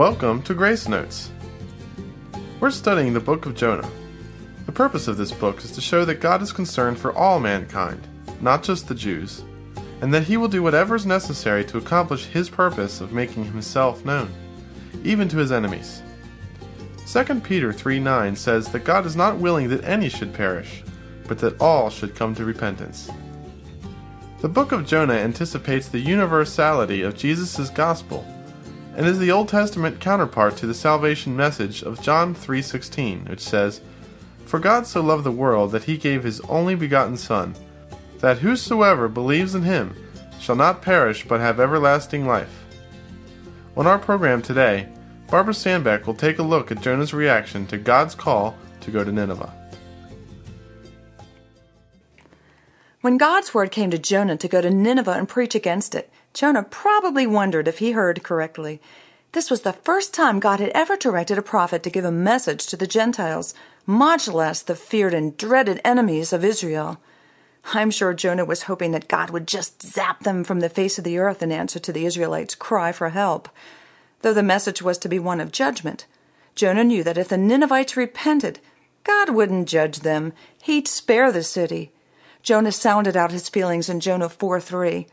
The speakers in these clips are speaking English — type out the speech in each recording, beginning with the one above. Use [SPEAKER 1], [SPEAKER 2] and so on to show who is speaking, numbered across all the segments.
[SPEAKER 1] Welcome to Grace Notes. We're studying the book of Jonah. The purpose of this book is to show that God is concerned for all mankind, not just the Jews, and that He will do whatever is necessary to accomplish His purpose of making Himself known, even to His enemies. 2 Peter 3 9 says that God is not willing that any should perish, but that all should come to repentance. The book of Jonah anticipates the universality of Jesus' gospel and is the Old Testament counterpart to the salvation message of John 3:16, which says, "For God so loved the world that he gave his only begotten son, that whosoever believes in him shall not perish but have everlasting life." On our program today, Barbara Sandbeck will take a look at Jonah's reaction to God's call to go to Nineveh.
[SPEAKER 2] When God's word came to Jonah to go to Nineveh and preach against it, Jonah probably wondered if he heard correctly. This was the first time God had ever directed a prophet to give a message to the Gentiles, much less the feared and dreaded enemies of Israel. I'm sure Jonah was hoping that God would just zap them from the face of the earth in answer to the Israelites' cry for help. Though the message was to be one of judgment, Jonah knew that if the Ninevites repented, God wouldn't judge them. He'd spare the city. Jonah sounded out his feelings in Jonah 4 3.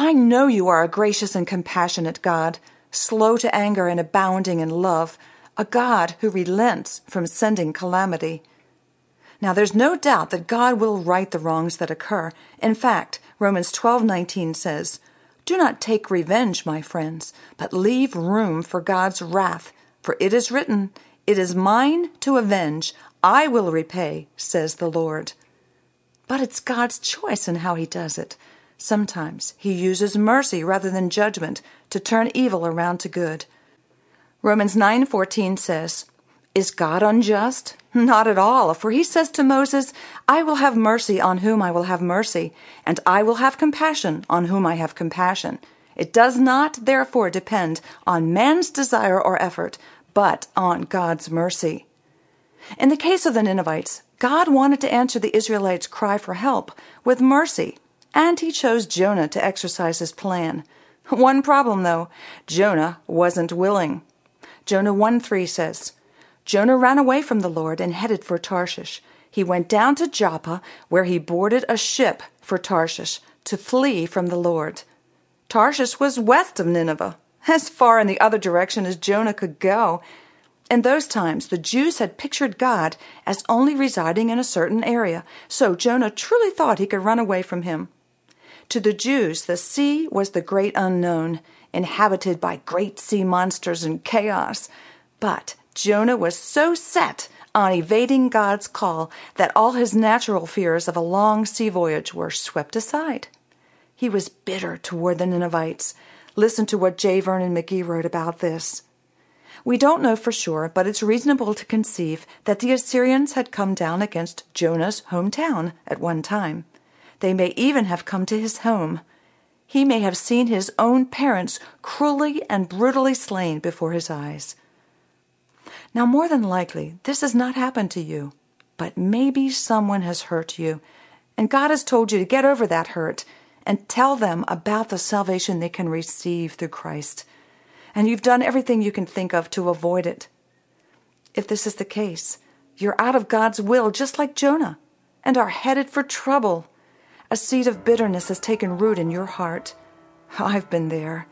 [SPEAKER 2] I know you are a gracious and compassionate God, slow to anger and abounding in love, a God who relents from sending calamity. Now there's no doubt that God will right the wrongs that occur. In fact, Romans 12:19 says, "Do not take revenge, my friends, but leave room for God's wrath, for it is written, it is mine to avenge, I will repay, says the Lord." But it's God's choice in how he does it. Sometimes he uses mercy rather than judgment to turn evil around to good. Romans 9:14 says, "Is God unjust? Not at all, for he says to Moses, I will have mercy on whom I will have mercy, and I will have compassion on whom I have compassion. It does not therefore depend on man's desire or effort, but on God's mercy." In the case of the Ninevites, God wanted to answer the Israelites' cry for help with mercy, and he chose Jonah to exercise his plan. One problem, though Jonah wasn't willing. Jonah 1 3 says, Jonah ran away from the Lord and headed for Tarshish. He went down to Joppa, where he boarded a ship for Tarshish to flee from the Lord. Tarshish was west of Nineveh, as far in the other direction as Jonah could go. In those times, the Jews had pictured God as only residing in a certain area, so Jonah truly thought he could run away from him. To the Jews, the sea was the great unknown, inhabited by great sea monsters and chaos. But Jonah was so set on evading God's call that all his natural fears of a long sea voyage were swept aside. He was bitter toward the Ninevites. Listen to what J. Vernon McGee wrote about this. We don't know for sure, but it's reasonable to conceive that the Assyrians had come down against Jonah's hometown at one time. They may even have come to his home. He may have seen his own parents cruelly and brutally slain before his eyes. Now, more than likely, this has not happened to you, but maybe someone has hurt you, and God has told you to get over that hurt and tell them about the salvation they can receive through Christ and you've done everything you can think of to avoid it. If this is the case, you're out of God's will, just like Jonah, and are headed for trouble. A seed of bitterness has taken root in your heart. I've been there.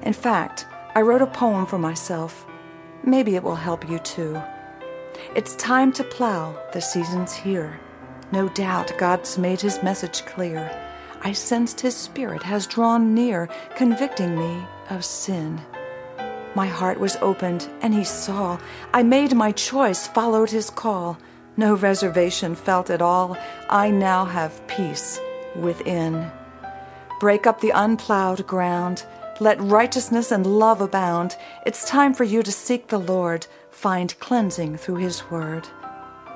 [SPEAKER 2] In fact, I wrote a poem for myself. Maybe it will help you too. It's time to plow, the season's here. No doubt God's made his message clear. I sensed his spirit has drawn near, convicting me of sin. My heart was opened, and he saw. I made my choice, followed his call. No reservation felt at all. I now have peace within. Break up the unplowed ground. Let righteousness and love abound. It's time for you to seek the Lord, find cleansing through his word.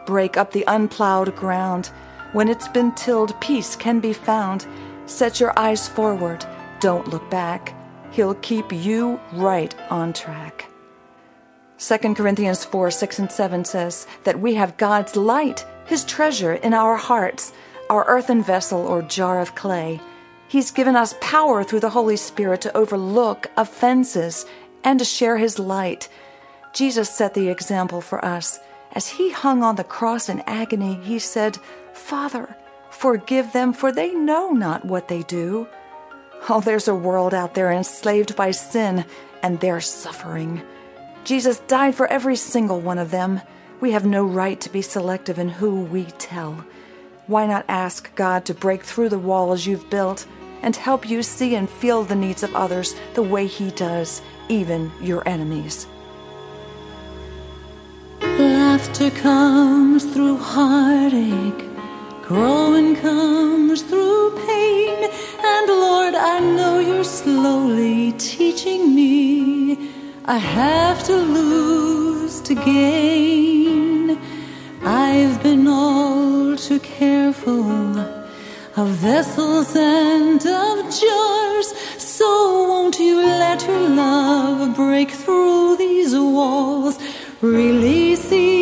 [SPEAKER 2] Break up the unplowed ground. When it's been tilled, peace can be found. Set your eyes forward, don't look back. He'll keep you right on track. 2 Corinthians 4 6 and 7 says that we have God's light, His treasure, in our hearts, our earthen vessel or jar of clay. He's given us power through the Holy Spirit to overlook offenses
[SPEAKER 3] and to share his light. Jesus set the example for us. As he hung on the cross in agony, he said, Father, forgive them, for they know not what they do. Oh, there's a world out there enslaved by sin, and they're suffering. Jesus died for every single one of them. We have no right to be selective in who we tell. Why not ask God to break through the walls you've built and help you see and feel the needs of others the way He does, even your enemies?
[SPEAKER 2] Laughter comes through heartache, growing comes through pain. And Lord, I know you're slowly teaching me I have to lose to gain. I've careful of vessels and of jars. So won't you let your love break through these walls? releasing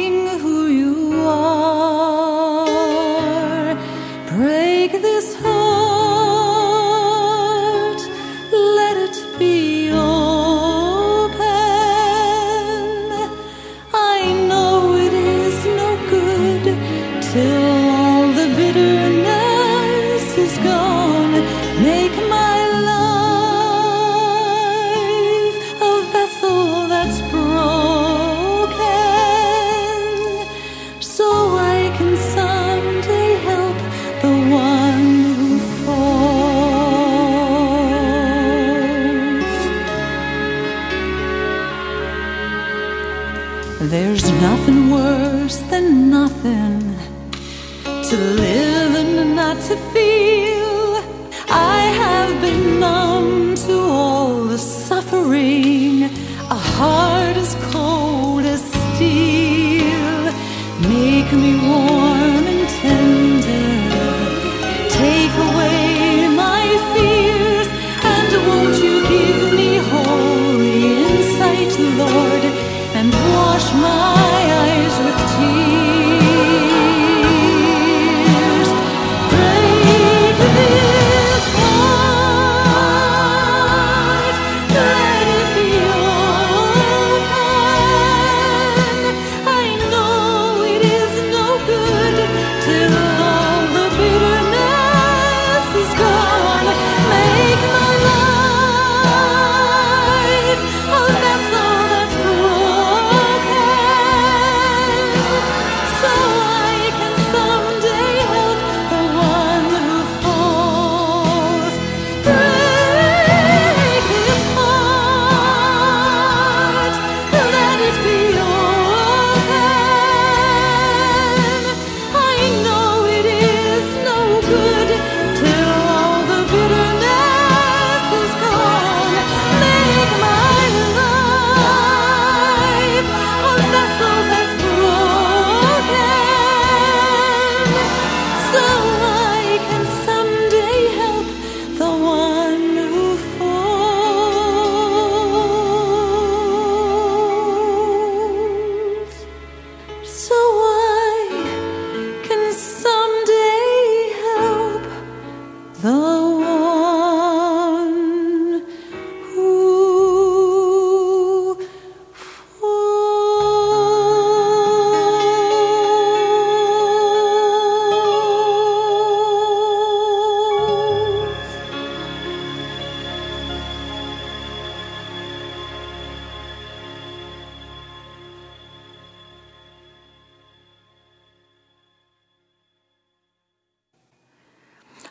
[SPEAKER 2] nothing worse than nothing to live and not to feel.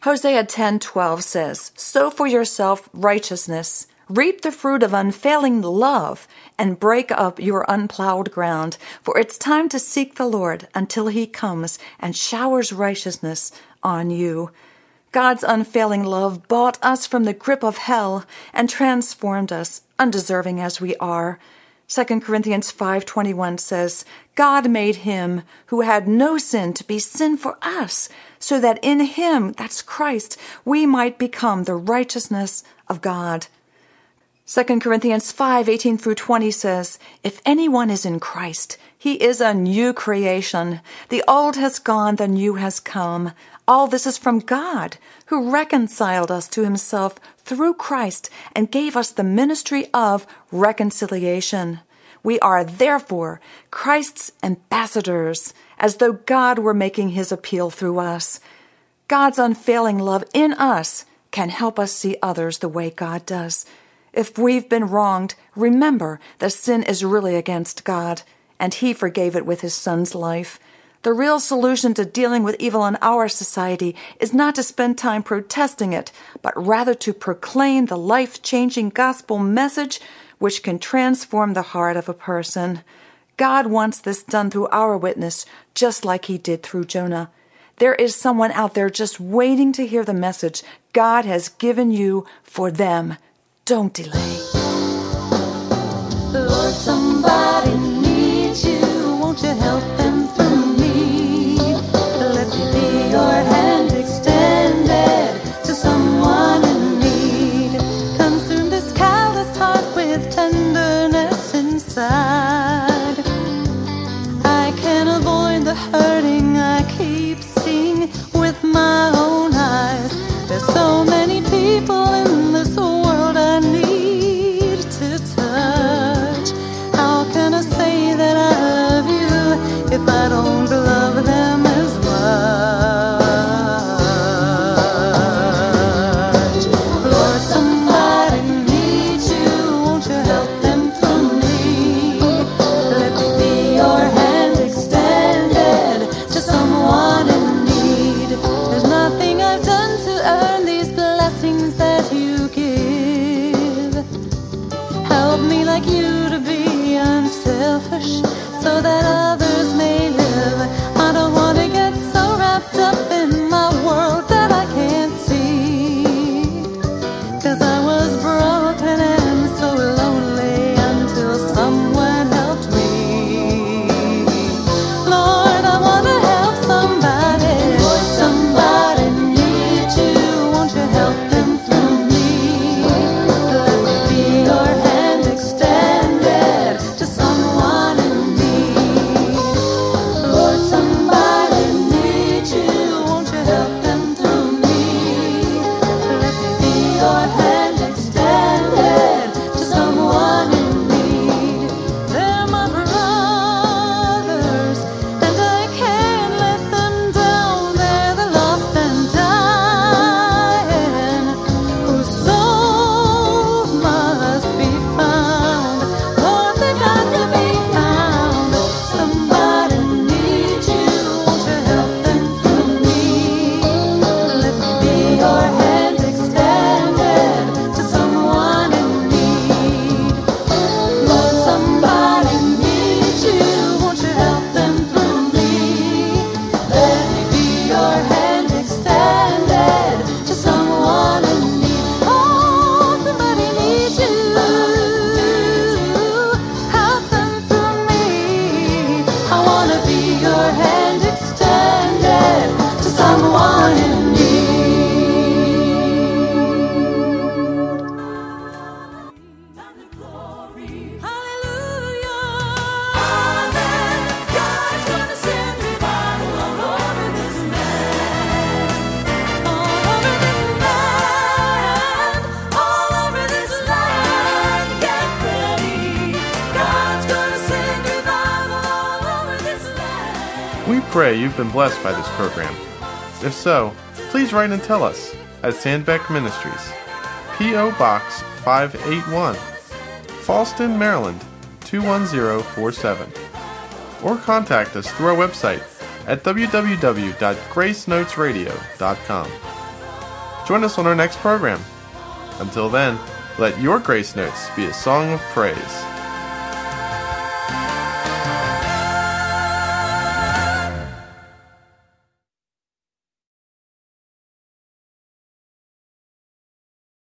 [SPEAKER 3] Hosea 10:12 says, "Sow for yourself righteousness, reap the fruit of unfailing love, and break up your unplowed ground, for it's time to seek the Lord until he comes and showers righteousness on you." God's unfailing love bought us from the grip of hell and transformed us, undeserving as we are. 2 Corinthians 5:21 says, God made him who had no sin to be sin for us, so that in him, that's Christ, we might become the righteousness of God. 2 Corinthians 5 18 through 20 says, If anyone is in Christ, he is a new creation. The old has gone, the new has come.
[SPEAKER 2] All this is from God, who reconciled us to himself through Christ and gave us the ministry of reconciliation. We are therefore Christ's ambassadors, as though God were making his appeal through us. God's unfailing love in us can help us see others the way God does. If we've been wronged, remember that sin is really against God, and He forgave it with His Son's life. The real solution to dealing with evil in our society is not to spend time protesting it, but rather to proclaim the life changing gospel message which can transform the heart of a person. God wants this done through our witness, just like He did through Jonah. There is someone out there just waiting to hear the message God has given you for them. Don't delay.
[SPEAKER 4] Unselfish
[SPEAKER 1] pray you've been blessed by this program. If so, please write and tell us at Sandbeck Ministries, P.O. Box 581, Falston, Maryland 21047. Or contact us through our website at www.gracenotesradio.com. Join us on our next program. Until then, let your grace notes be a song of praise.